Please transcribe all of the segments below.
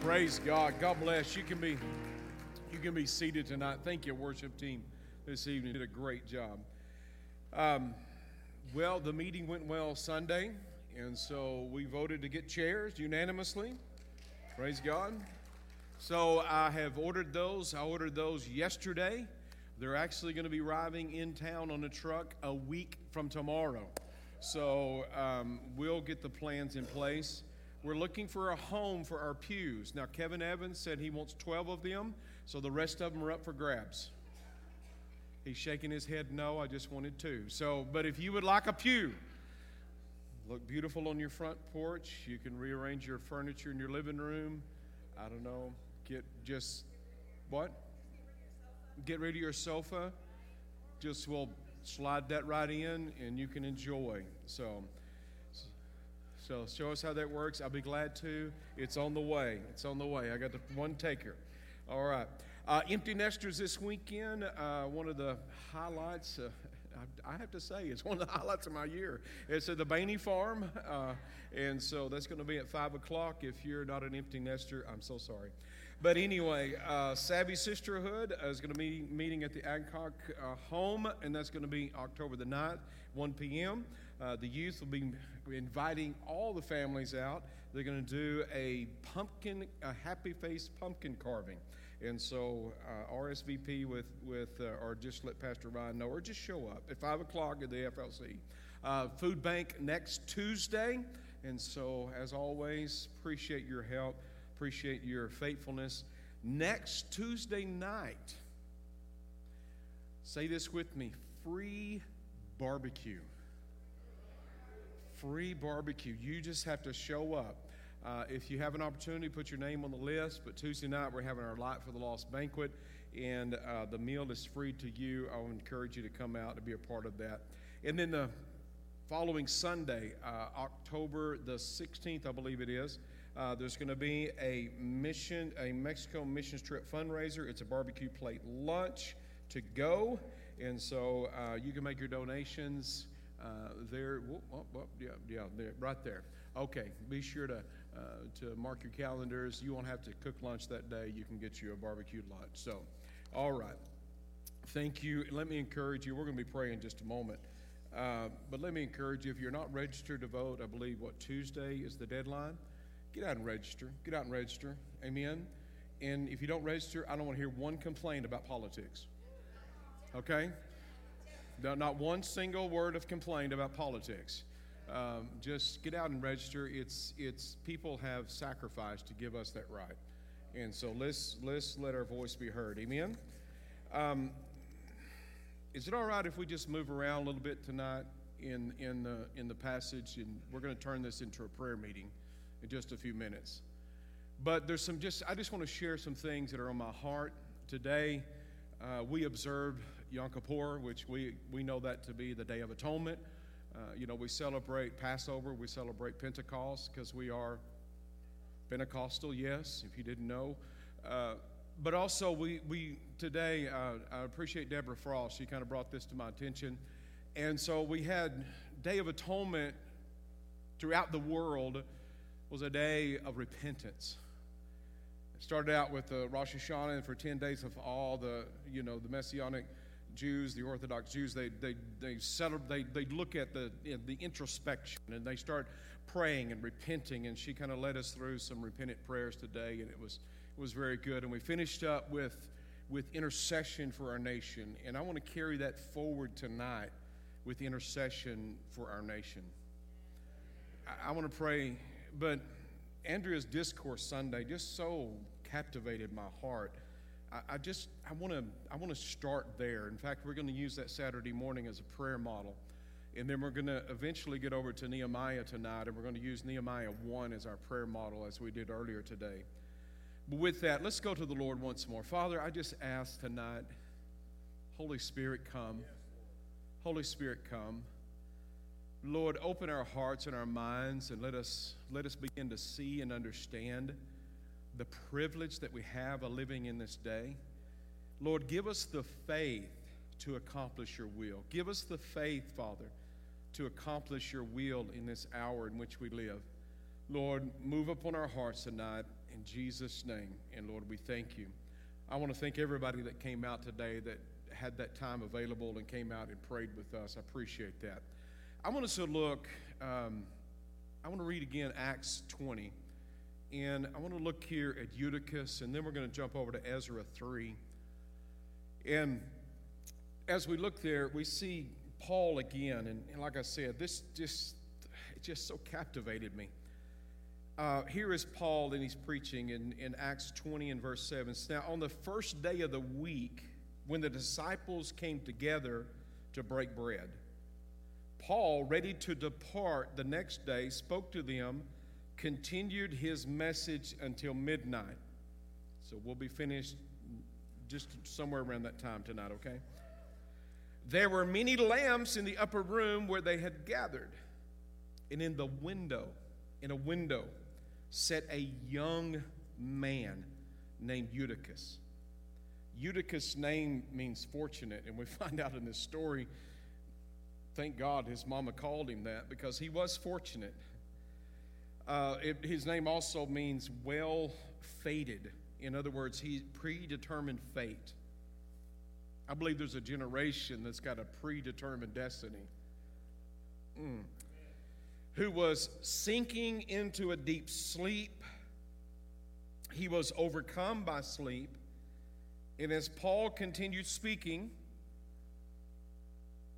Praise God. God bless. You can be you can be seated tonight. Thank you, worship team, this evening. Did a great job. Um, well, the meeting went well Sunday, and so we voted to get chairs unanimously. Praise God. So I have ordered those. I ordered those yesterday. They're actually going to be arriving in town on a truck a week from tomorrow. So um, we'll get the plans in place. We're looking for a home for our pews. Now, Kevin Evans said he wants 12 of them, so the rest of them are up for grabs. He's shaking his head, no, I just wanted two. So, but if you would like a pew, look beautiful on your front porch. You can rearrange your furniture in your living room. I don't know, get just what? Get rid of your sofa. Just will slide that right in and you can enjoy. So, so show us how that works. I'll be glad to. It's on the way. It's on the way. I got the one taker. All right. Uh, empty nesters this weekend. Uh, one of the highlights. Uh, I have to say, it's one of the highlights of my year. It's at the Bainey Farm, uh, and so that's going to be at five o'clock. If you're not an empty nester, I'm so sorry. But anyway, uh, Savvy Sisterhood is going to be meeting at the Adcock uh, home, and that's going to be October the 9th, 1 p.m. Uh, the youth will be inviting all the families out. They're going to do a pumpkin, a happy face pumpkin carving. And so uh, RSVP with, with uh, or just let Pastor Ryan know, or just show up at 5 o'clock at the FLC. Uh, food bank next Tuesday. And so, as always, appreciate your help, appreciate your faithfulness. Next Tuesday night, say this with me free barbecue free barbecue. You just have to show up. Uh, if you have an opportunity, put your name on the list. But Tuesday night, we're having our Light for the Lost banquet, and uh, the meal is free to you. I would encourage you to come out to be a part of that. And then the following Sunday, uh, October the 16th, I believe it is, uh, there's going to be a mission, a Mexico missions trip fundraiser. It's a barbecue plate lunch to go, and so uh, you can make your donations. Uh, there, whoop, whoop, whoop, yeah, yeah, there, right there. Okay, be sure to uh, to mark your calendars. You won't have to cook lunch that day. You can get you a barbecued lunch. So, all right. Thank you. Let me encourage you. We're going to be praying in just a moment. Uh, but let me encourage you if you're not registered to vote, I believe what Tuesday is the deadline. Get out and register. Get out and register. Amen. And if you don't register, I don't want to hear one complaint about politics. Okay? Not one single word of complaint about politics. Um, just get out and register. It's, it's people have sacrificed to give us that right. And so let's, let's let our voice be heard. Amen? Um, is it all right if we just move around a little bit tonight in, in, the, in the passage? And we're going to turn this into a prayer meeting in just a few minutes. But there's some just, I just want to share some things that are on my heart. Today, uh, we observed Yom Kippur, which we, we know that to be the Day of Atonement. Uh, you know, we celebrate Passover, we celebrate Pentecost because we are Pentecostal, yes, if you didn't know. Uh, but also, we, we today, uh, I appreciate Deborah Frost. She kind of brought this to my attention. And so we had Day of Atonement throughout the world was a day of repentance. It started out with Rosh Hashanah, and for 10 days of all the, you know, the Messianic Jews, the Orthodox Jews, they, they, they, settle, they, they look at the, the introspection and they start praying and repenting. And she kind of led us through some repentant prayers today, and it was, it was very good. And we finished up with, with intercession for our nation. And I want to carry that forward tonight with intercession for our nation. I, I want to pray, but Andrea's discourse Sunday just so captivated my heart. I, I just I want to I want to start there. In fact, we're going to use that Saturday morning as a prayer model, and then we're going to eventually get over to Nehemiah tonight, and we're going to use Nehemiah one as our prayer model as we did earlier today. But with that, let's go to the Lord once more. Father, I just ask tonight, Holy Spirit, come. Holy Spirit, come. Lord, open our hearts and our minds and let us let us begin to see and understand the privilege that we have of living in this day. Lord, give us the faith to accomplish your will. Give us the faith, Father, to accomplish your will in this hour in which we live. Lord, move upon our hearts tonight in Jesus' name. And Lord, we thank you. I want to thank everybody that came out today that had that time available and came out and prayed with us. I appreciate that. I want us to look, um, I want to read again Acts 20. And I want to look here at Eutychus, and then we're going to jump over to Ezra 3. And as we look there, we see Paul again. And, and like I said, this just, it just so captivated me. Uh, here is Paul, and he's preaching in, in Acts 20 and verse 7. Now, on the first day of the week, when the disciples came together to break bread, Paul, ready to depart the next day, spoke to them continued his message until midnight. So we'll be finished just somewhere around that time tonight, okay? There were many lamps in the upper room where they had gathered. And in the window, in a window, sat a young man named Eutychus. Eutychus' name means fortunate, and we find out in this story, thank God his mama called him that because he was fortunate. Uh, it, his name also means well fated. In other words, he predetermined fate. I believe there's a generation that's got a predetermined destiny. Mm. Who was sinking into a deep sleep. He was overcome by sleep. And as Paul continued speaking,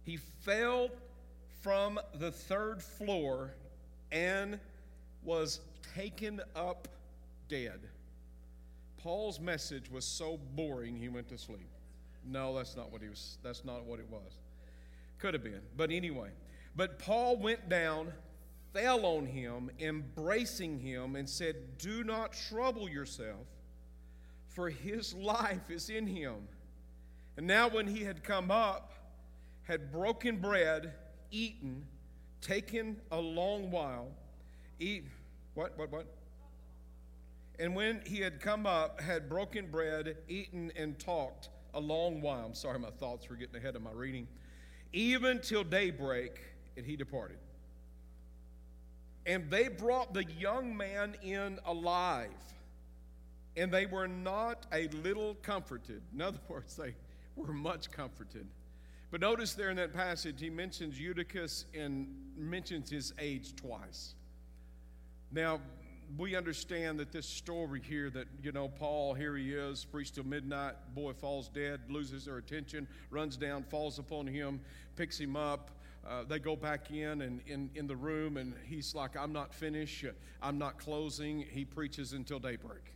he fell from the third floor and was taken up dead. Paul's message was so boring he went to sleep. No, that's not what he was that's not what it was. Could have been. But anyway, but Paul went down, fell on him, embracing him and said, "Do not trouble yourself, for his life is in him." And now when he had come up, had broken bread, eaten, taken a long while, eat what what what? And when he had come up had broken bread eaten and talked a long while. I'm sorry my thoughts were getting ahead of my reading. Even till daybreak and he departed. And they brought the young man in alive and they were not a little comforted. In other words they were much comforted. But notice there in that passage he mentions eutychus and mentions his age twice now, we understand that this story here that, you know, Paul, here he is, preached till midnight, boy falls dead, loses their attention, runs down, falls upon him, picks him up. Uh, they go back in and in, in the room, and he's like, I'm not finished, I'm not closing. He preaches until daybreak.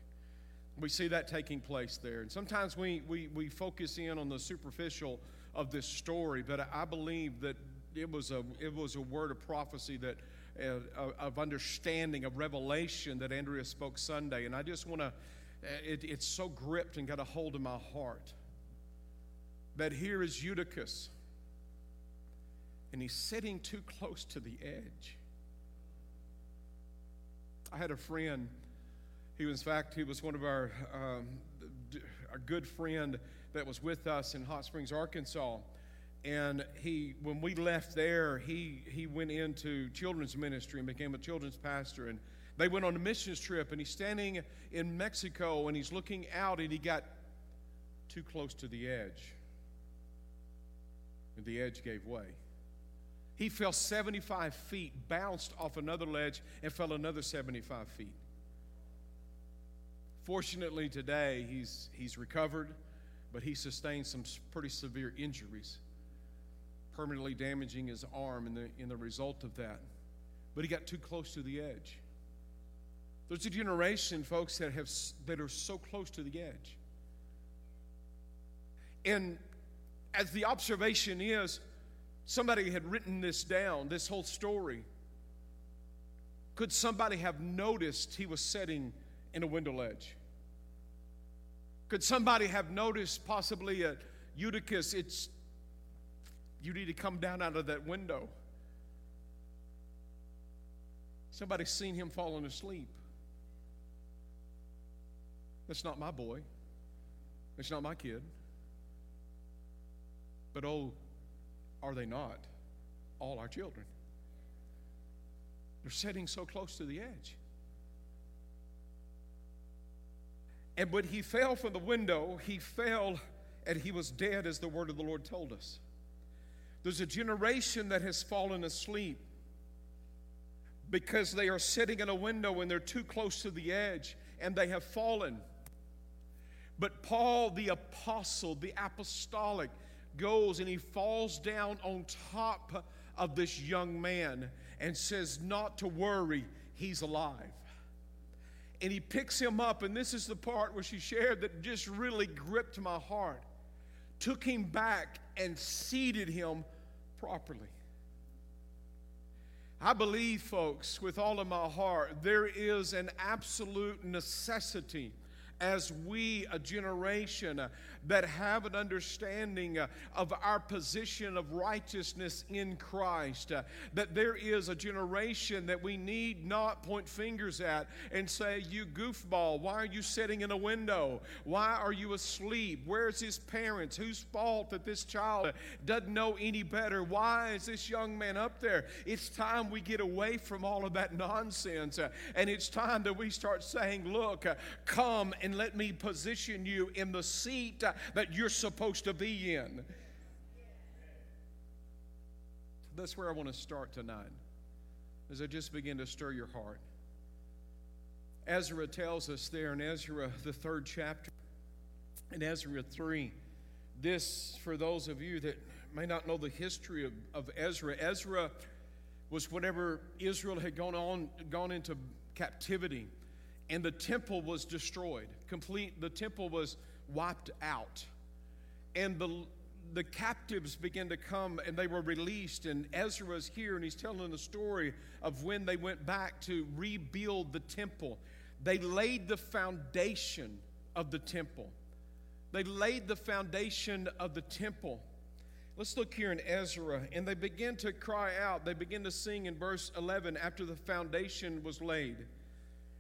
We see that taking place there. And sometimes we, we, we focus in on the superficial of this story, but I believe that it was a, it was a word of prophecy that of understanding, of revelation that Andrea spoke Sunday. And I just want to, it, it's so gripped and got a hold of my heart that here is Eutychus, and he's sitting too close to the edge. I had a friend. He was, in fact, he was one of our, um, our good friend that was with us in Hot Springs, Arkansas and he when we left there he he went into children's ministry and became a children's pastor and they went on a missions trip and he's standing in mexico and he's looking out and he got too close to the edge. And the edge gave way. He fell 75 feet bounced off another ledge and fell another 75 feet. Fortunately today he's he's recovered but he sustained some pretty severe injuries permanently damaging his arm in the, in the result of that. But he got too close to the edge. There's a generation, folks, that, have, that are so close to the edge. And as the observation is, somebody had written this down, this whole story. Could somebody have noticed he was sitting in a window ledge? Could somebody have noticed possibly a Eutychus? It's you need to come down out of that window. Somebody's seen him falling asleep. That's not my boy. That's not my kid. But oh, are they not all our children? They're sitting so close to the edge. And when he fell from the window, he fell and he was dead, as the word of the Lord told us. There's a generation that has fallen asleep because they are sitting in a window and they're too close to the edge and they have fallen. But Paul, the apostle, the apostolic, goes and he falls down on top of this young man and says, Not to worry, he's alive. And he picks him up, and this is the part where she shared that just really gripped my heart. Took him back and seated him properly. I believe, folks, with all of my heart, there is an absolute necessity as we, a generation uh, that have an understanding uh, of our position of righteousness in Christ, uh, that there is a generation that we need not point fingers at and say, You goofball, why are you sitting in a window? Why are you asleep? Where's his parents? Whose fault that this child doesn't know any better? Why is this young man up there? It's time we get away from all of that nonsense. And it's time that we start saying, Look, come and let me position you in the seat that you're supposed to be in. That's where I want to start tonight, as I just begin to stir your heart. Ezra tells us there in Ezra, the third chapter, in Ezra 3, this, for those of you that may not know the history of, of Ezra, Ezra was whenever Israel had gone on, gone into captivity and the temple was destroyed. Complete, the temple was wiped out. And the, the captives began to come and they were released. And Ezra's here and he's telling the story of when they went back to rebuild the temple. They laid the foundation of the temple. They laid the foundation of the temple. Let's look here in Ezra, and they begin to cry out. They begin to sing in verse 11 after the foundation was laid.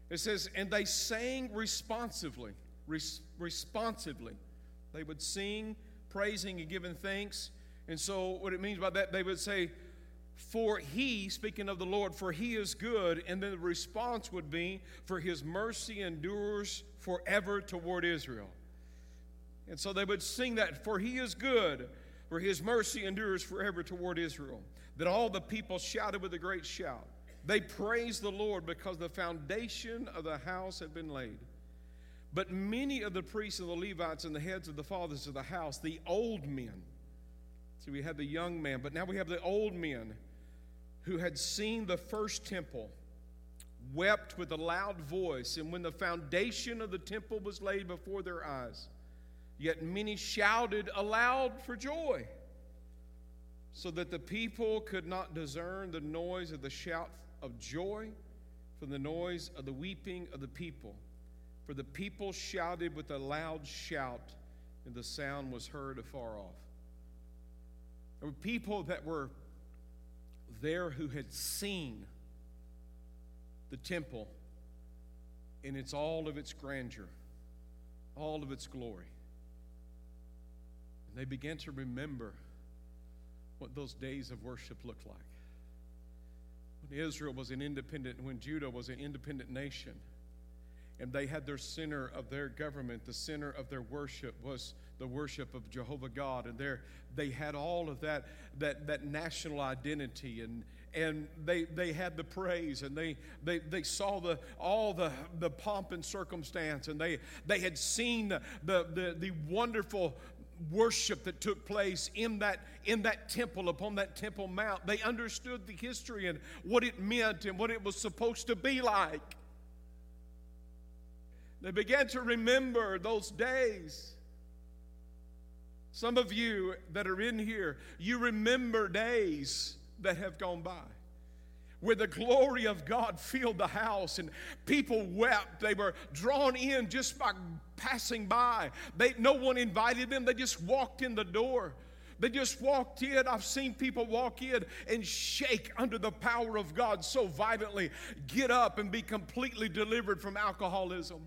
It says, and they sang responsively. Res- responsively. They would sing, praising and giving thanks. And so, what it means by that, they would say, For he, speaking of the Lord, for he is good. And then the response would be, For his mercy endures forever toward Israel. And so they would sing that, For he is good, for his mercy endures forever toward Israel. That all the people shouted with a great shout. They praised the Lord because the foundation of the house had been laid. But many of the priests and the Levites and the heads of the fathers of the house, the old men, see, we had the young man, but now we have the old men who had seen the first temple, wept with a loud voice. And when the foundation of the temple was laid before their eyes, yet many shouted aloud for joy, so that the people could not discern the noise of the shout of joy from the noise of the weeping of the people. For the people shouted with a loud shout, and the sound was heard afar off. There were people that were there who had seen the temple in its all of its grandeur, all of its glory. And they began to remember what those days of worship looked like when Israel was an independent, when Judah was an independent nation, and they had their center of their government, the center of their worship was the worship of Jehovah God, and there they had all of that that that national identity and and they they had the praise and they they, they saw the all the the pomp and circumstance and they they had seen the the the, the wonderful worship that took place in that, in that temple, upon that temple mount. They understood the history and what it meant and what it was supposed to be like. They began to remember those days. Some of you that are in here, you remember days that have gone by where the glory of God filled the house and people wept. They were drawn in just by passing by. They, no one invited them, they just walked in the door. They just walked in. I've seen people walk in and shake under the power of God so violently, get up and be completely delivered from alcoholism.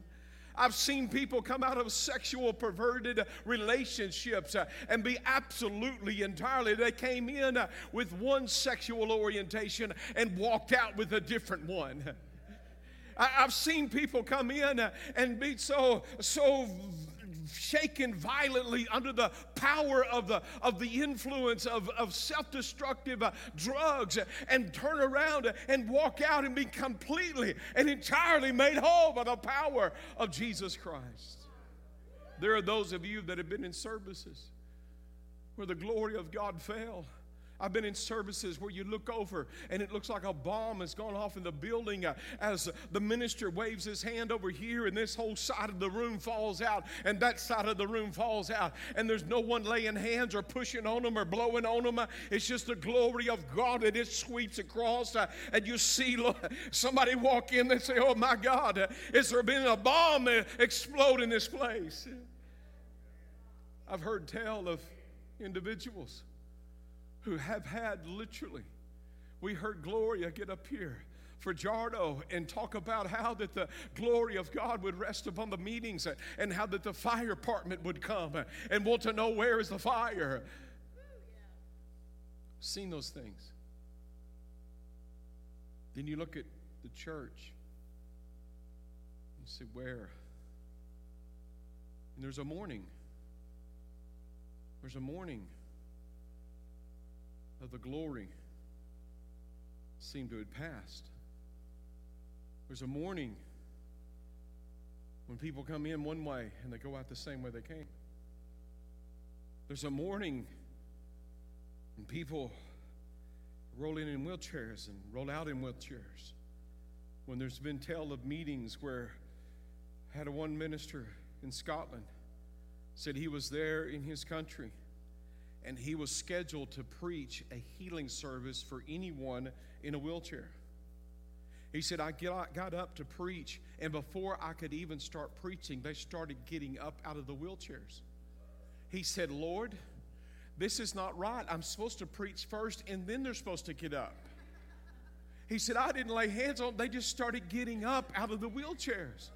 I've seen people come out of sexual perverted relationships uh, and be absolutely entirely. They came in uh, with one sexual orientation and walked out with a different one. I, have seen people come in uh, and be so, so shaken violently under the power of the, of the influence of, of self destructive uh, drugs and turn around and walk out and be completely and entirely made whole by the power of Jesus Christ. There are those of you that have been in services where the glory of God fell I've been in services where you look over and it looks like a bomb has gone off in the building uh, as the minister waves his hand over here and this whole side of the room falls out and that side of the room falls out and there's no one laying hands or pushing on them or blowing on them. Uh, it's just the glory of God that it sweeps across uh, and you see somebody walk in and say, Oh my God, is there been a bomb explode in this place? I've heard tell of individuals who have had literally, we heard Gloria get up here for Jardo and talk about how that the glory of God would rest upon the meetings and how that the fire department would come and want to know where is the fire. Seen those things. Then you look at the church and say, where? And there's a mourning. There's a mourning of the glory seemed to have passed. There's a morning when people come in one way and they go out the same way they came. There's a morning when people roll in in wheelchairs and roll out in wheelchairs. When there's been tale of meetings where had a one minister in Scotland said he was there in his country and he was scheduled to preach a healing service for anyone in a wheelchair. He said, I got up to preach, and before I could even start preaching, they started getting up out of the wheelchairs. He said, Lord, this is not right. I'm supposed to preach first, and then they're supposed to get up. He said, I didn't lay hands on them, they just started getting up out of the wheelchairs.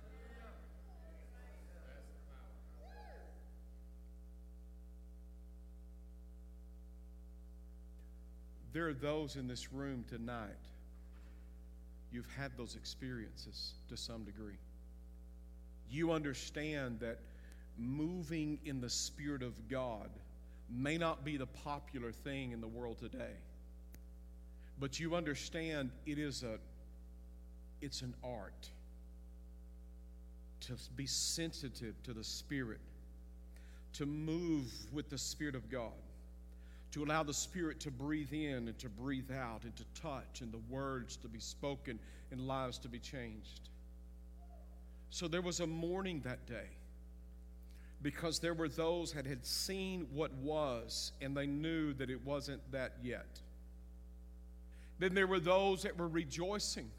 There are those in this room tonight, you've had those experiences to some degree. You understand that moving in the Spirit of God may not be the popular thing in the world today. But you understand it is a it's an art to be sensitive to the Spirit, to move with the Spirit of God to allow the Spirit to breathe in and to breathe out and to touch and the words to be spoken and lives to be changed. So there was a mourning that day because there were those that had seen what was and they knew that it wasn't that yet. Then there were those that were rejoicing,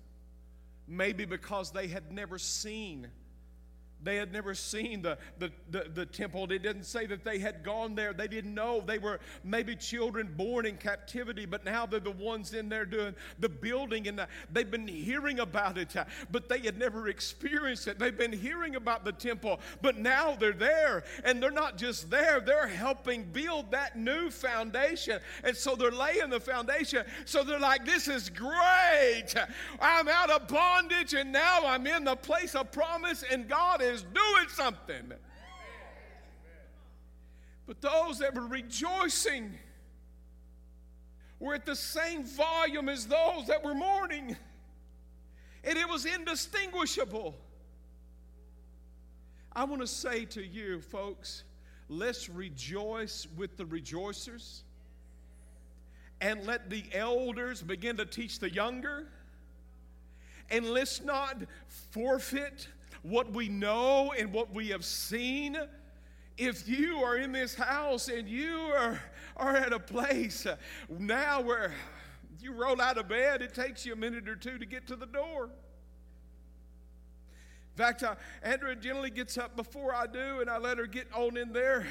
maybe because they had never seen they had never seen the, the, the, the, temple. It didn't say that they had gone there. They didn't know. They were maybe children born in captivity, but now they're the ones in there doing the building, and the, they've been hearing about it, uh, but they had never experienced it. They've been hearing about the temple, but now they're there, and they're not just there, they're helping build that new foundation. And so they're laying the foundation. So they're like, This is great. I'm out of bondage, and now I'm in the place of promise, and God is is doing something. But those that were rejoicing were at the same volume as those that were mourning, and it was indistinguishable. I want to say to you, folks, let's rejoice with the rejoicers and let the elders begin to teach the younger. And let's not forfeit what we know and what we have seen. If you are in this house and you are, are at a place now where you roll out of bed, it takes you a minute or two to get to the door. In fact, uh, I, Andrea generally gets up before I do, and I let her get on in there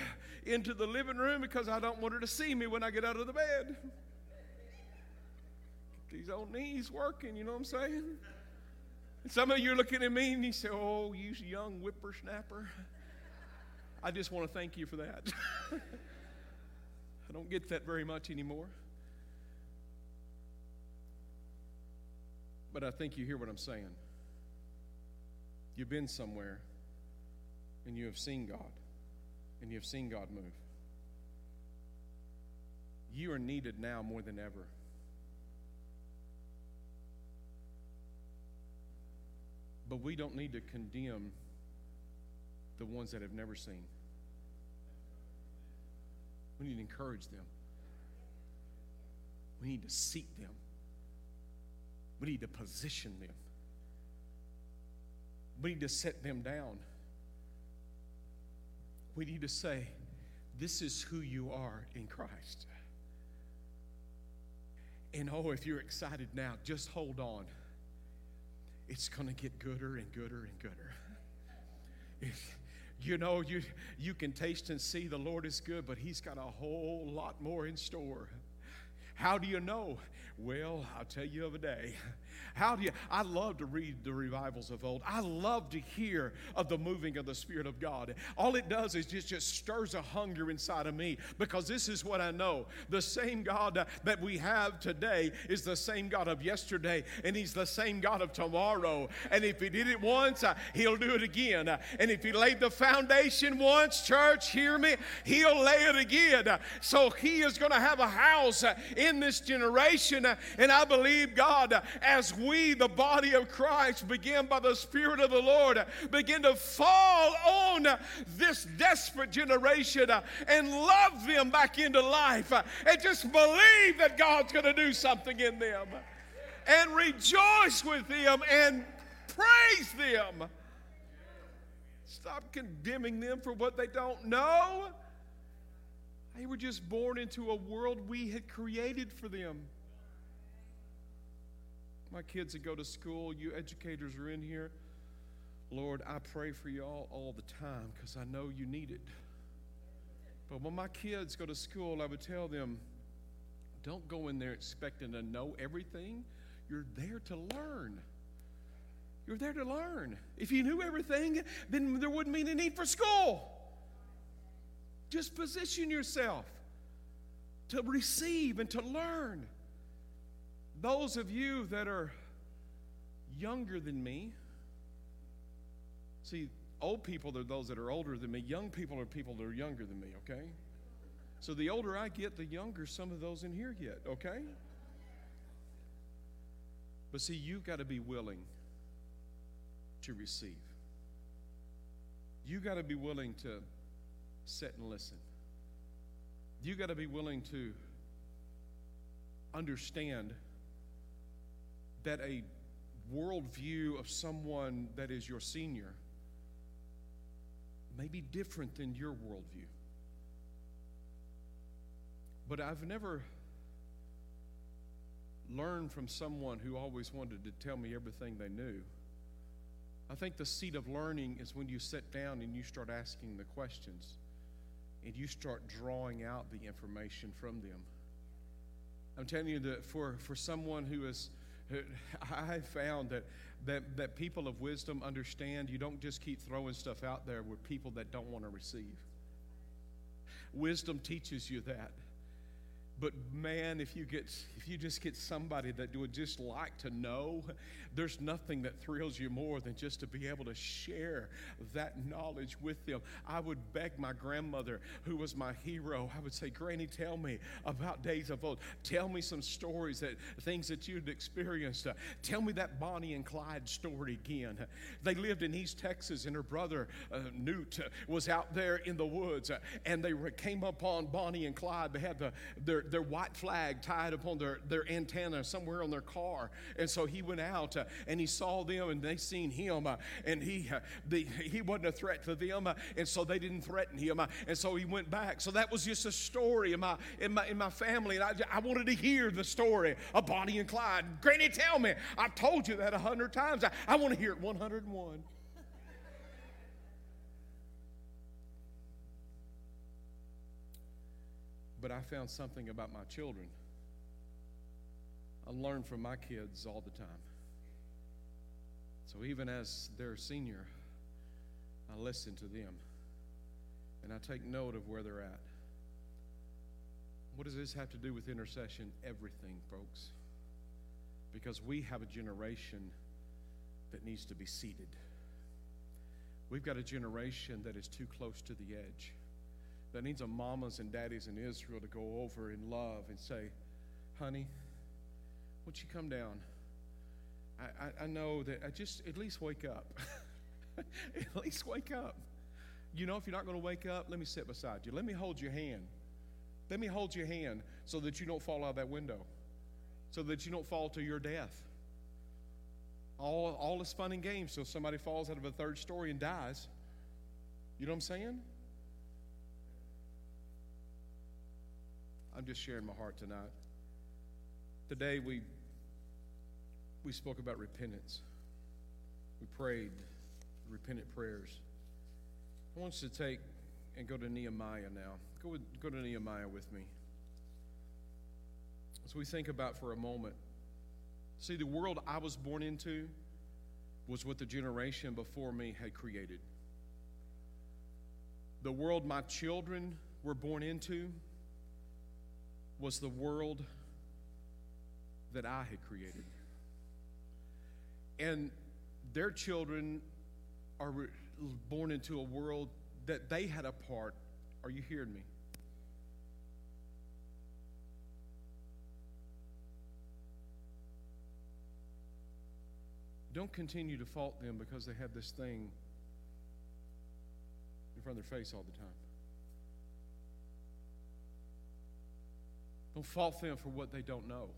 into the living room because I don't want her to see me when I get out of the bed. These old knees working, you know what I'm saying? Some of you are looking at me and you say, Oh, you young whippersnapper. I just want to thank you for that. I don't get that very much anymore. But I think you hear what I'm saying. You've been somewhere and you have seen God and you have seen God move. You are needed now more than ever. But we don't need to condemn the ones that have never seen. We need to encourage them. We need to seek them. We need to position them. We need to set them down. We need to say, This is who you are in Christ. And oh, if you're excited now, just hold on. It's going to get gooder and gooder and gooder. You know, you, you can taste and see the Lord is good, but He's got a whole lot more in store. How do you know? Well, I'll tell you of a day. How do you? I love to read the revivals of old. I love to hear of the moving of the Spirit of God. All it does is just, just stirs a hunger inside of me because this is what I know. The same God that we have today is the same God of yesterday, and He's the same God of tomorrow. And if He did it once, uh, He'll do it again. Uh, and if He laid the foundation once, church, hear me, He'll lay it again. Uh, so He is going to have a house in this generation. And I believe, God, as we, the body of Christ, begin by the Spirit of the Lord, begin to fall on this desperate generation and love them back into life and just believe that God's going to do something in them and rejoice with them and praise them. Stop condemning them for what they don't know. They were just born into a world we had created for them. My kids that go to school, you educators are in here. Lord, I pray for you all all the time because I know you need it. But when my kids go to school, I would tell them, don't go in there expecting to know everything. You're there to learn. You're there to learn. If you knew everything, then there wouldn't be any need for school. Just position yourself to receive and to learn. Those of you that are younger than me, see, old people are those that are older than me. Young people are people that are younger than me, okay? So the older I get, the younger some of those in here get, okay? But see, you've got to be willing to receive. You got to be willing to sit and listen. You got to be willing to understand that a worldview of someone that is your senior may be different than your worldview. But I've never learned from someone who always wanted to tell me everything they knew. I think the seat of learning is when you sit down and you start asking the questions and you start drawing out the information from them. I'm telling you that for, for someone who is I found that, that, that people of wisdom understand you don't just keep throwing stuff out there with people that don't want to receive. Wisdom teaches you that. But man, if you get if you just get somebody that would just like to know, there's nothing that thrills you more than just to be able to share that knowledge with them. I would beg my grandmother, who was my hero, I would say, Granny, tell me about days of old. Tell me some stories that things that you'd experienced. Tell me that Bonnie and Clyde story again. They lived in East Texas, and her brother uh, Newt uh, was out there in the woods, uh, and they came upon Bonnie and Clyde. They had the, their, their white flag tied upon their, their antenna somewhere on their car. And so he went out uh, and he saw them and they seen him. Uh, and he, uh, the, he wasn't a threat to them. Uh, and so they didn't threaten him. Uh, and so he went back. So that was just a story in my, in my, in my family. And I, I wanted to hear the story of Bonnie and Clyde. Granny, tell me. I've told you that a hundred times. I, I want to hear it 101. But I found something about my children. I learn from my kids all the time. So even as their senior, I listen to them and I take note of where they're at. What does this have to do with intercession? Everything, folks. Because we have a generation that needs to be seated. We've got a generation that is too close to the edge. That needs a mamas and daddies in Israel to go over in love and say, honey, won't you come down? I, I, I know that I just at least wake up. at least wake up. You know, if you're not going to wake up, let me sit beside you. Let me hold your hand. Let me hold your hand so that you don't fall out of that window, so that you don't fall to your death. All, all is fun and games till somebody falls out of a third story and dies. You know what I'm saying? I'm just sharing my heart tonight. Today we we spoke about repentance. We prayed repentant prayers. I want us to take and go to Nehemiah now. Go, with, go to Nehemiah with me. As we think about for a moment, see, the world I was born into was what the generation before me had created. The world my children were born into was the world that I had created. And their children are born into a world that they had a part. Are you hearing me? Don't continue to fault them because they have this thing in front of their face all the time. Don't fault them for what they don't know.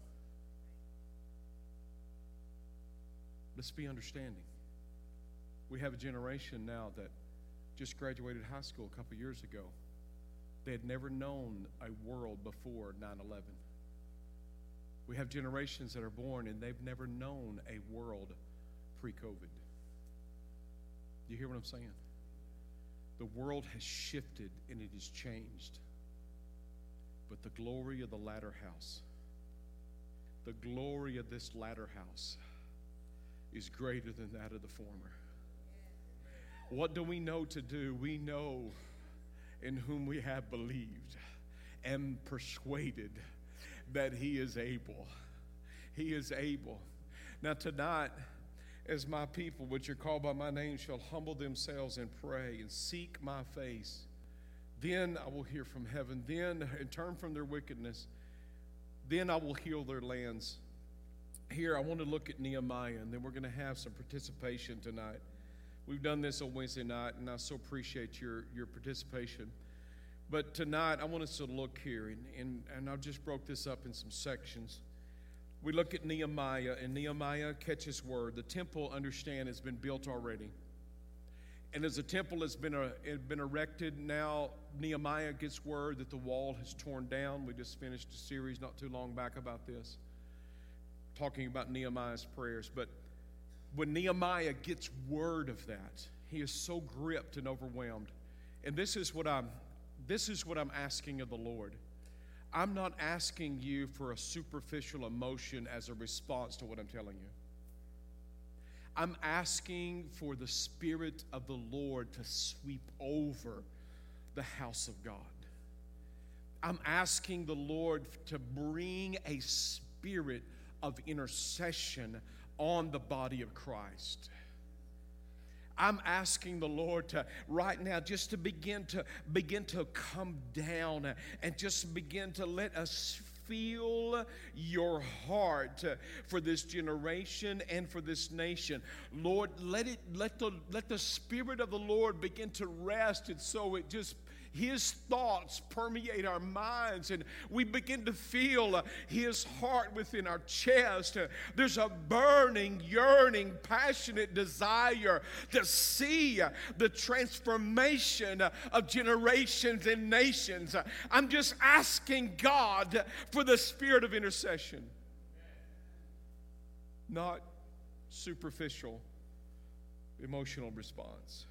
Let's be understanding. We have a generation now that just graduated high school a couple years ago. They had never known a world before 9 11. We have generations that are born and they've never known a world pre COVID. Do you hear what I'm saying? The world has shifted and it has changed. But the glory of the latter house, the glory of this latter house, is greater than that of the former. What do we know to do? We know in whom we have believed and persuaded that He is able. He is able. Now, tonight, as my people, which are called by my name, shall humble themselves and pray and seek my face, then I will hear from heaven. Then, and turn from their wickedness, then I will heal their lands. Here, I want to look at Nehemiah, and then we're going to have some participation tonight. We've done this on Wednesday night, and I so appreciate your, your participation. But tonight, I want us to look here, and, and, and I just broke this up in some sections. We look at Nehemiah, and Nehemiah catches word. The temple, understand, has been built already. And as the temple has been, uh, been erected, now Nehemiah gets word that the wall has torn down. We just finished a series not too long back about this, talking about Nehemiah's prayers. But when Nehemiah gets word of that, he is so gripped and overwhelmed. And this is what I'm this is what I'm asking of the Lord. I'm not asking you for a superficial emotion as a response to what I'm telling you. I'm asking for the Spirit of the Lord to sweep over the house of God. I'm asking the Lord to bring a spirit of intercession on the body of Christ. I'm asking the Lord to right now just to begin to begin to come down and just begin to let us feel your heart for this generation and for this nation. Lord, let it let the let the spirit of the Lord begin to rest and so it just his thoughts permeate our minds, and we begin to feel uh, His heart within our chest. Uh, there's a burning, yearning, passionate desire to see uh, the transformation of generations and nations. I'm just asking God for the spirit of intercession, not superficial emotional response.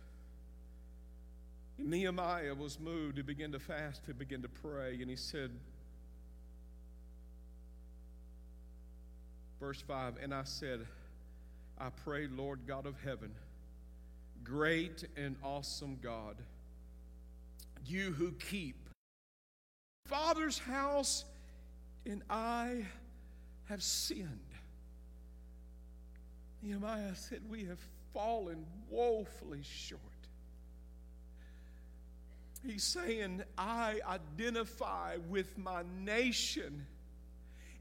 Nehemiah was moved. He began to fast, he began to pray, and he said, verse 5 And I said, I pray, Lord God of heaven, great and awesome God, you who keep Father's house, and I have sinned. Nehemiah said, We have fallen woefully short. He's saying, I identify with my nation.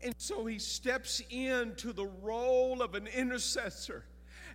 And so he steps into the role of an intercessor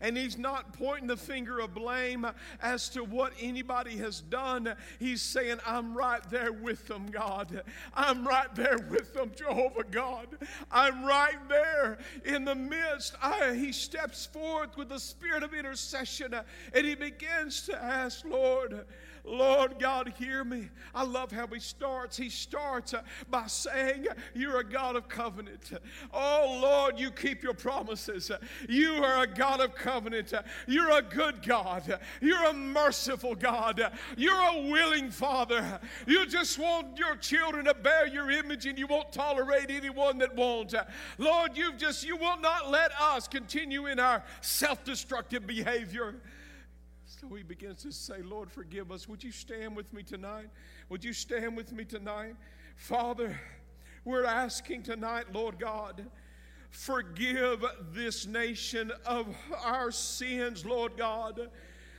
and he's not pointing the finger of blame as to what anybody has done. He's saying, I'm right there with them, God. I'm right there with them, Jehovah God. I'm right there in the midst. I, he steps forth with the spirit of intercession and he begins to ask, Lord, Lord God, hear me. I love how he starts. He starts uh, by saying, You're a God of covenant. Oh, Lord, you keep your promises. You are a God of covenant. You're a good God. You're a merciful God. You're a willing Father. You just want your children to bear your image and you won't tolerate anyone that won't. Lord, you've just, you will not let us continue in our self destructive behavior. So he begins to say, Lord, forgive us. Would you stand with me tonight? Would you stand with me tonight? Father, we're asking tonight, Lord God, forgive this nation of our sins, Lord God.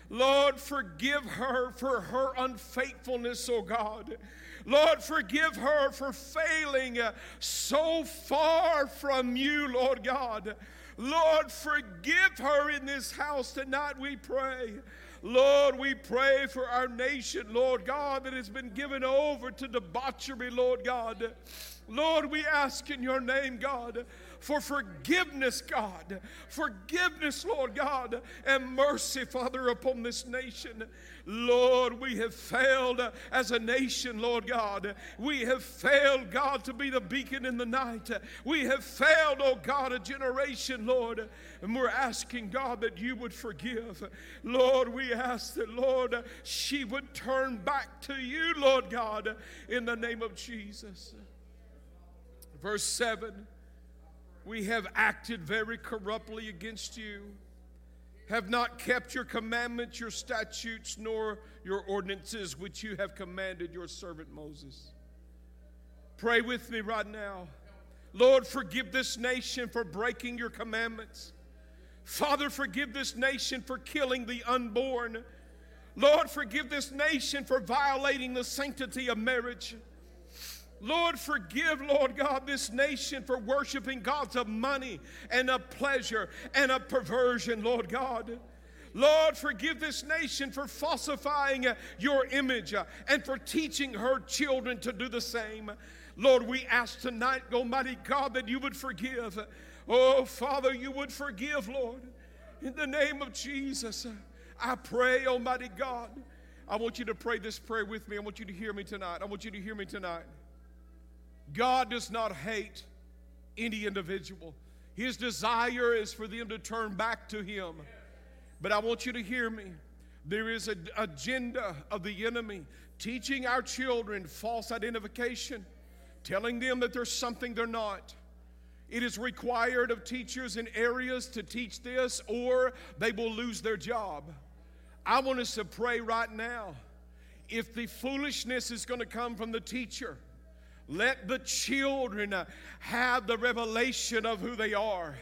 Lord, forgive her for her unfaithfulness, oh God. Lord, forgive her for failing so far from you, Lord God. Lord, forgive her in this house tonight, we pray. Lord, we pray for our nation, Lord God, that has been given over to debauchery, Lord God. Lord, we ask in your name, God, for forgiveness, God. Forgiveness, Lord God, and mercy, Father, upon this nation. Lord, we have failed as a nation, Lord God. We have failed, God, to be the beacon in the night. We have failed, oh God, a generation, Lord. And we're asking, God, that you would forgive. Lord, we ask that, Lord, she would turn back to you, Lord God, in the name of Jesus. Verse 7 We have acted very corruptly against you, have not kept your commandments, your statutes, nor your ordinances, which you have commanded your servant Moses. Pray with me right now. Lord, forgive this nation for breaking your commandments. Father, forgive this nation for killing the unborn. Lord, forgive this nation for violating the sanctity of marriage. Lord, forgive, Lord God, this nation for worshiping gods of money and of pleasure and of perversion, Lord God. Lord, forgive this nation for falsifying your image and for teaching her children to do the same. Lord, we ask tonight, Almighty God, that you would forgive. Oh, Father, you would forgive, Lord. In the name of Jesus, I pray, Almighty God. I want you to pray this prayer with me. I want you to hear me tonight. I want you to hear me tonight. God does not hate any individual. His desire is for them to turn back to Him. But I want you to hear me. There is an agenda of the enemy teaching our children false identification, telling them that there's something they're not. It is required of teachers in areas to teach this, or they will lose their job. I want us to pray right now. If the foolishness is going to come from the teacher, let the children have the revelation of who they are.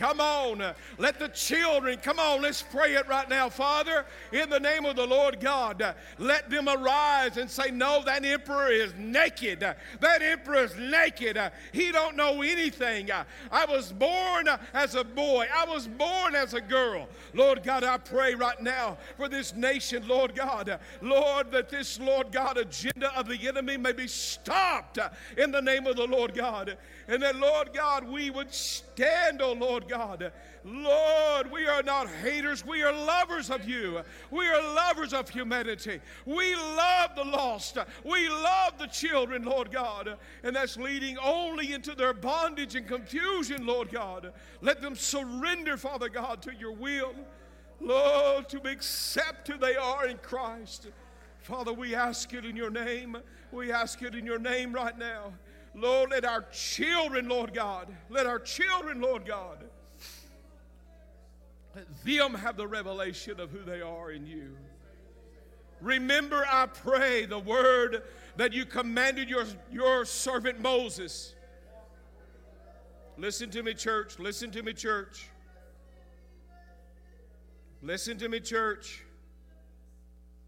Come on. Let the children, come on, let's pray it right now. Father, in the name of the Lord God, let them arise and say, No, that emperor is naked. That emperor is naked. He don't know anything. I was born as a boy. I was born as a girl. Lord God, I pray right now for this nation, Lord God. Lord, that this, Lord God, agenda of the enemy may be stopped in the name of the Lord God. And that, Lord God, we would stand, oh Lord God. Lord, we are not haters, we are lovers of you. We are lovers of humanity. We love the lost. We love the children, Lord God. And that's leading only into their bondage and confusion, Lord God. Let them surrender, Father God, to your will. Lord, to accept who they are in Christ. Father, we ask it in your name. We ask it in your name right now. Lord, let our children, Lord God, let our children, Lord God, let them have the revelation of who they are in you. Remember, I pray, the word that you commanded your, your servant Moses. Listen to me, church. Listen to me, church. Listen to me, church.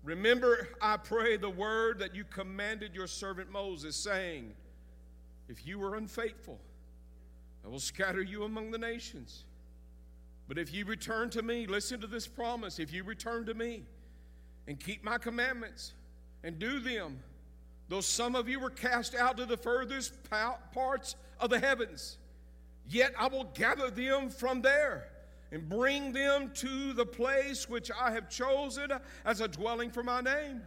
Remember, I pray, the word that you commanded your servant Moses, saying, If you are unfaithful, I will scatter you among the nations. But if you return to me, listen to this promise if you return to me and keep my commandments and do them, though some of you were cast out to the furthest parts of the heavens, yet I will gather them from there and bring them to the place which I have chosen as a dwelling for my name.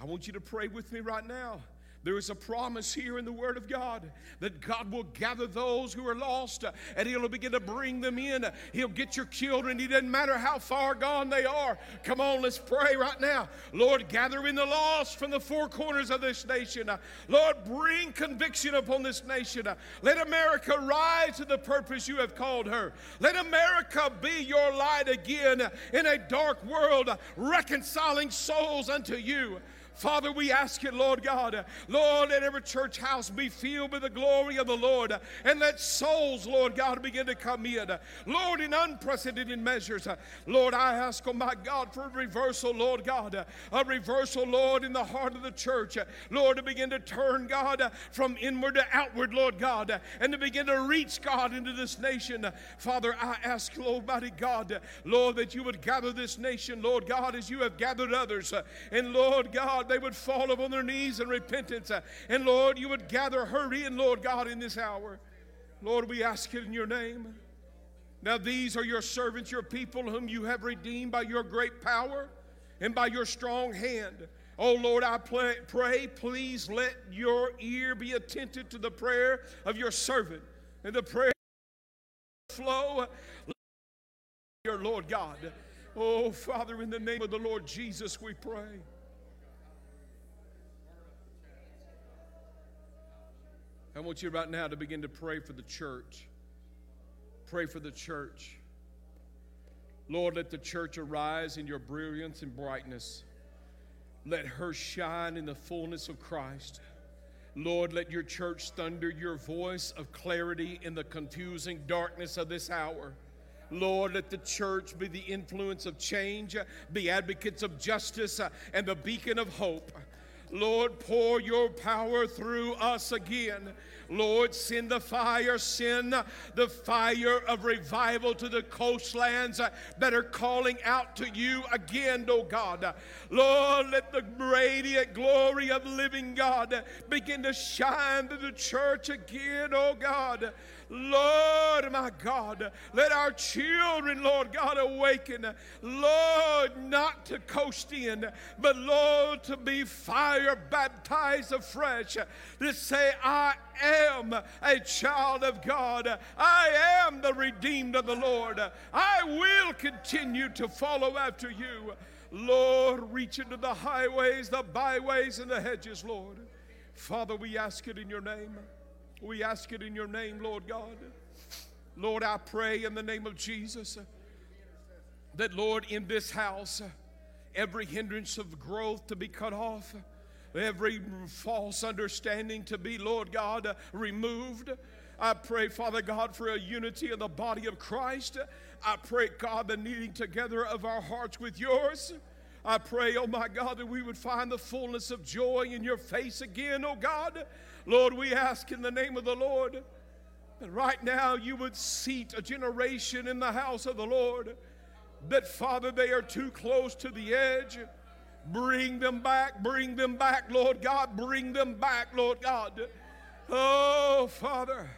I want you to pray with me right now. There is a promise here in the Word of God that God will gather those who are lost uh, and He'll begin to bring them in. He'll get your children. It doesn't matter how far gone they are. Come on, let's pray right now. Lord, gather in the lost from the four corners of this nation. Uh, Lord, bring conviction upon this nation. Uh, let America rise to the purpose you have called her. Let America be your light again in a dark world, reconciling souls unto you. Father, we ask you, Lord God, Lord, let every church house be filled with the glory of the Lord, and let souls, Lord God, begin to come in. Lord, in unprecedented measures, Lord, I ask, oh my God, for a reversal, Lord God, a reversal, Lord, in the heart of the church, Lord, to begin to turn, God, from inward to outward, Lord God, and to begin to reach, God, into this nation. Father, I ask, Lord, mighty God, Lord, that you would gather this nation, Lord God, as you have gathered others, and Lord God, God, they would fall upon their knees in repentance. Uh, and Lord, you would gather her in, Lord God, in this hour. Lord, we ask it in your name. Now, these are your servants, your people, whom you have redeemed by your great power and by your strong hand. Oh Lord, I pray, pray, please let your ear be attentive to the prayer of your servant and the prayer flow. Your Lord God. Oh Father, in the name of the Lord Jesus, we pray. I want you right now to begin to pray for the church. Pray for the church. Lord, let the church arise in your brilliance and brightness. Let her shine in the fullness of Christ. Lord, let your church thunder your voice of clarity in the confusing darkness of this hour. Lord, let the church be the influence of change, be advocates of justice, and the beacon of hope. Lord, pour your power through us again. Lord, send the fire, send the fire of revival to the coastlands that are calling out to you again, oh God. Lord, let the radiant glory of living God begin to shine to the church again, oh God. Lord, my God, let our children, Lord God, awaken. Lord, not to coast in, but Lord, to be fire baptized afresh. To say, I am a child of God. I am the redeemed of the Lord. I will continue to follow after you. Lord, reach into the highways, the byways, and the hedges, Lord. Father, we ask it in your name. We ask it in your name, Lord God. Lord, I pray in the name of Jesus that, Lord, in this house, every hindrance of growth to be cut off, every false understanding to be, Lord God, removed. I pray, Father God, for a unity in the body of Christ. I pray, God, the kneading together of our hearts with yours. I pray, oh my God, that we would find the fullness of joy in your face again, oh God. Lord, we ask in the name of the Lord that right now you would seat a generation in the house of the Lord that, Father, they are too close to the edge. Bring them back, bring them back, Lord God, bring them back, Lord God. Oh, Father,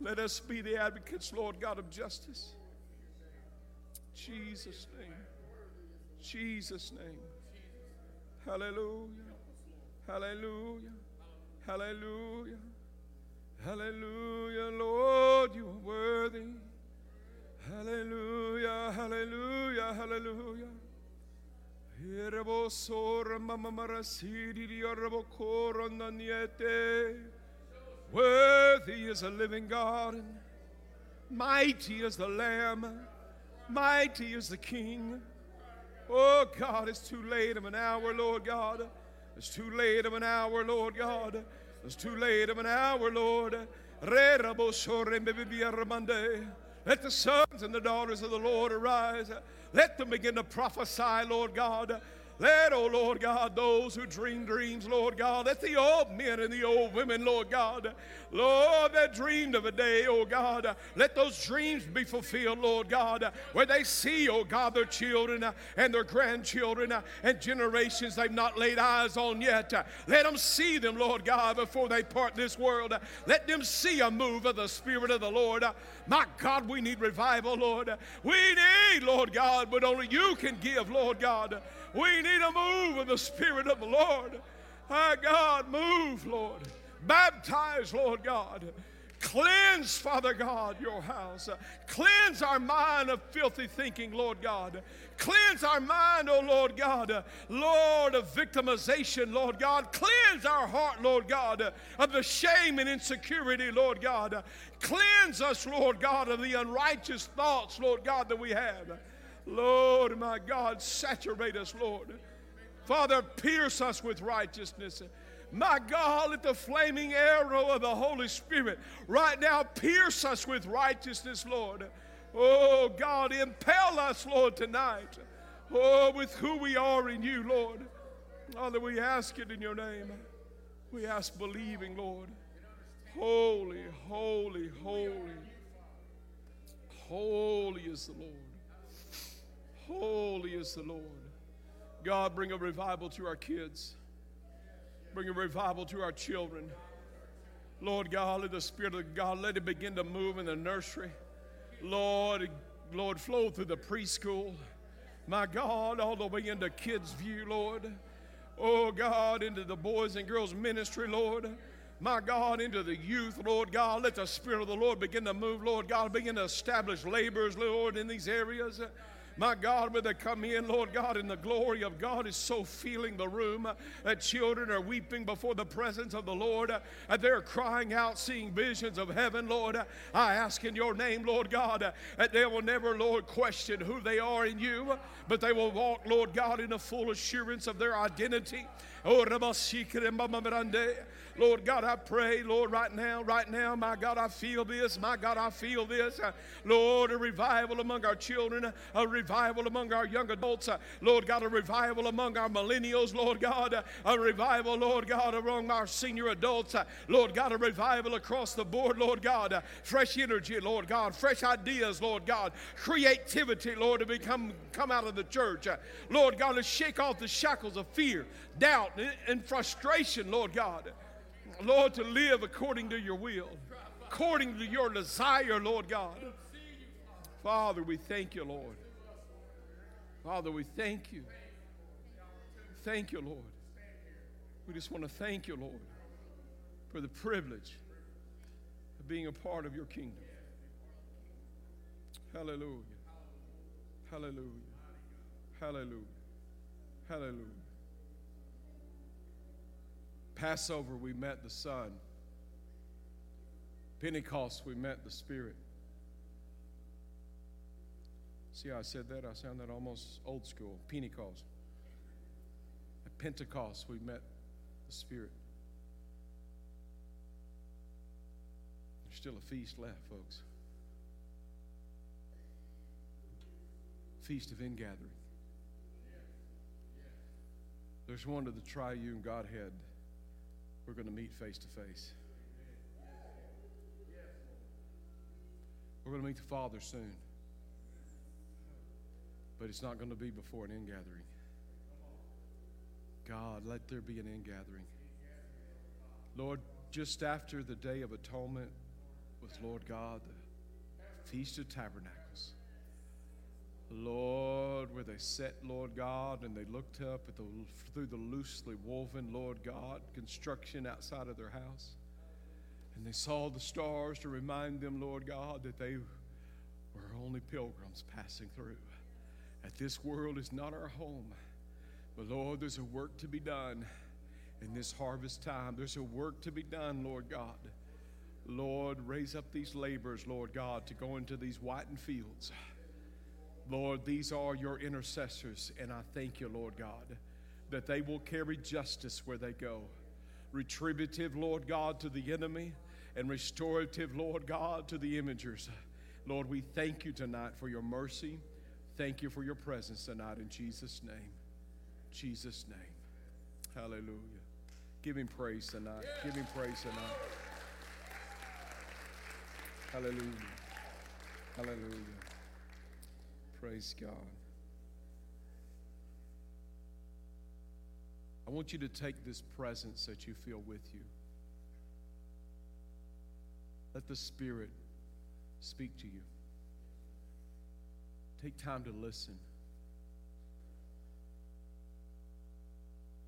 let us be the advocates, Lord God of justice. Jesus' name. Jesus' name. Hallelujah. Hallelujah. Hallelujah. Hallelujah, Lord, you are worthy. Hallelujah, hallelujah, hallelujah. Worthy is a living God, mighty is the Lamb, mighty is the King. Oh God, it's too late of an hour, Lord God. It's too late of an hour, Lord God. It's too late of an hour, Lord. Let the sons and the daughters of the Lord arise. Let them begin to prophesy, Lord God. Let, oh Lord God, those who dream dreams, Lord God, let the old men and the old women, Lord God, Lord, that dreamed of a day, oh God, let those dreams be fulfilled, Lord God, where they see, oh God, their children and their grandchildren and generations they've not laid eyes on yet. Let them see them, Lord God, before they part this world. Let them see a move of the Spirit of the Lord. My God, we need revival, Lord. We need, Lord God, but only you can give, Lord God. We need a move of the Spirit of the Lord. My God, move, Lord. Baptize, Lord God. Cleanse, Father God, your house. Cleanse our mind of filthy thinking, Lord God. Cleanse our mind, oh Lord God. Lord of victimization, Lord God. Cleanse our heart, Lord God, of the shame and insecurity, Lord God. Cleanse us, Lord God, of the unrighteous thoughts, Lord God, that we have. Lord, my God, saturate us, Lord. Father, pierce us with righteousness. My God, let the flaming arrow of the Holy Spirit right now pierce us with righteousness, Lord. Oh, God, impel us, Lord, tonight. Oh, with who we are in you, Lord. Father, we ask it in your name. We ask believing, Lord. Holy, holy, holy. Holy is the Lord. Holy is the Lord. God, bring a revival to our kids. Bring a revival to our children. Lord God, let the Spirit of God let it begin to move in the nursery. Lord, Lord, flow through the preschool. My God, all the way into kids' view, Lord. Oh God, into the boys and girls ministry, Lord. My God, into the youth, Lord God. Let the Spirit of the Lord begin to move, Lord God. Begin to establish laborers, Lord, in these areas. My God, when they come in, Lord God, and the glory of God is so filling the room uh, that children are weeping before the presence of the Lord. Uh, and they're crying out, seeing visions of heaven, Lord. Uh, I ask in your name, Lord God, that they will never, Lord, question who they are in you, but they will walk, Lord God, in a full assurance of their identity. Oh, Lord God, I pray, Lord, right now, right now, my God, I feel this. My God, I feel this. Uh, Lord, a revival among our children, a revival among our young adults. Uh, Lord God, a revival among our millennials, Lord God, uh, a revival, Lord God, among our senior adults. Lord God, a revival across the board, Lord God. Fresh energy, Lord God. Fresh ideas, Lord God. Creativity, Lord, to become come out of the church. Lord God, to shake off the shackles of fear, doubt, and frustration, Lord God. Lord, to live according to your will, according to your desire, Lord God. Father, we thank you, Lord. Father, we thank you. Thank you, Lord. We just want to thank you, Lord, for the privilege of being a part of your kingdom. Hallelujah. Hallelujah. Hallelujah. Hallelujah. Passover, we met the Son. Pentecost, we met the Spirit. See how I said that? I sound that almost old school. Pentecost. At Pentecost, we met the Spirit. There's still a feast left, folks. Feast of ingathering. There's one to the triune Godhead we're going to meet face to face. We're going to meet the Father soon. But it's not going to be before an ingathering. God, let there be an ingathering. Lord, just after the Day of Atonement with Lord God, the Feast of Tabernacles. Lord, where they sat, Lord God, and they looked up at the, through the loosely woven, Lord God, construction outside of their house. And they saw the stars to remind them, Lord God, that they were only pilgrims passing through. That this world is not our home. But Lord, there's a work to be done in this harvest time. There's a work to be done, Lord God. Lord, raise up these laborers, Lord God, to go into these whitened fields. Lord, these are your intercessors, and I thank you, Lord God, that they will carry justice where they go. Retributive, Lord God, to the enemy, and restorative, Lord God, to the imagers. Lord, we thank you tonight for your mercy. Thank you for your presence tonight in Jesus' name. Jesus' name. Hallelujah. Give him praise tonight. Give him praise tonight. Hallelujah. Hallelujah. Praise God. I want you to take this presence that you feel with you. Let the Spirit speak to you. Take time to listen.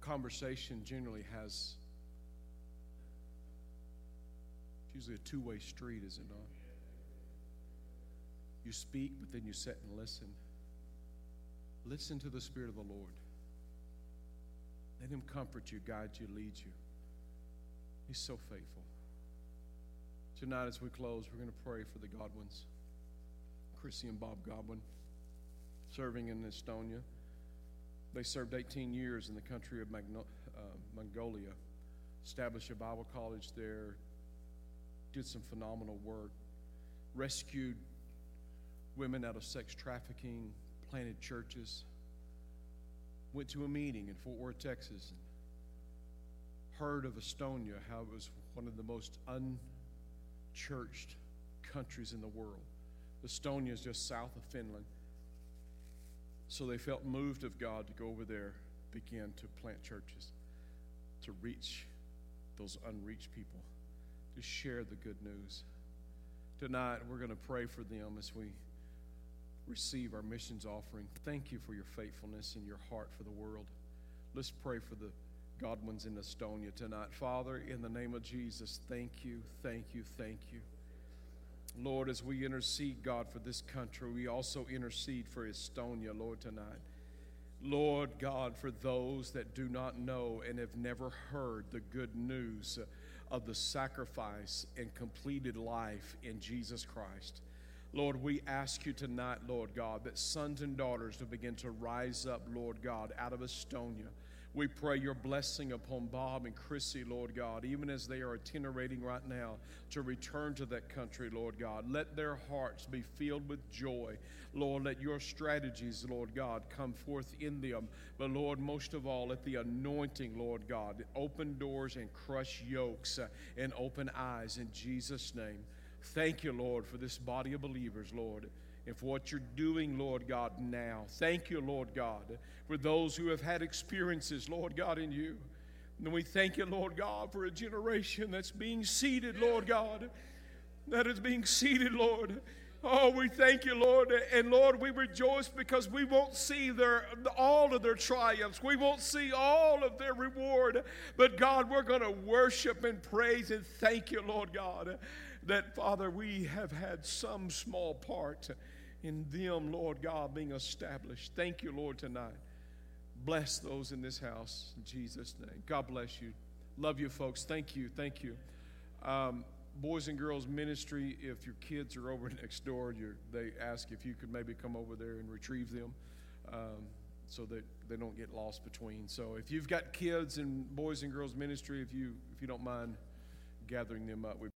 Conversation generally has, it's usually a two way street, is it not? You speak, but then you sit and listen. Listen to the Spirit of the Lord. Let Him comfort you, guide you, lead you. He's so faithful. Tonight, as we close, we're going to pray for the Godwins. Chrissy and Bob Godwin, serving in Estonia. They served 18 years in the country of Magno- uh, Mongolia, established a Bible college there, did some phenomenal work, rescued women out of sex trafficking, planted churches, went to a meeting in Fort Worth, Texas, and heard of Estonia, how it was one of the most unchurched countries in the world. Estonia is just south of Finland. So they felt moved of God to go over there, begin to plant churches, to reach those unreached people, to share the good news. Tonight, we're going to pray for them as we receive our missions offering. Thank you for your faithfulness and your heart for the world. Let's pray for the Godwins in Estonia tonight. Father, in the name of Jesus, thank you, thank you, thank you. Lord, as we intercede, God, for this country, we also intercede for Estonia, Lord, tonight. Lord God, for those that do not know and have never heard the good news of the sacrifice and completed life in Jesus Christ. Lord, we ask you tonight, Lord God, that sons and daughters will begin to rise up, Lord God, out of Estonia. We pray your blessing upon Bob and Chrissy, Lord God, even as they are itinerating right now to return to that country, Lord God. Let their hearts be filled with joy. Lord, let your strategies, Lord God, come forth in them. But Lord, most of all, let the anointing, Lord God, open doors and crush yokes and open eyes in Jesus' name. Thank you, Lord, for this body of believers, Lord, and for what you're doing, Lord God, now. Thank you, Lord God, for those who have had experiences, Lord God, in you. And we thank you, Lord God, for a generation that's being seated, Lord God, that is being seated, Lord. Oh, we thank you, Lord. And Lord, we rejoice because we won't see their all of their triumphs. We won't see all of their reward. But God, we're going to worship and praise and thank you, Lord God that, Father, we have had some small part in them, Lord God, being established. Thank you, Lord, tonight. Bless those in this house in Jesus' name. God bless you. Love you, folks. Thank you. Thank you. Um, Boys and Girls Ministry, if your kids are over next door, they ask if you could maybe come over there and retrieve them um, so that they don't get lost between. So if you've got kids in Boys and Girls Ministry, if you, if you don't mind gathering them up, we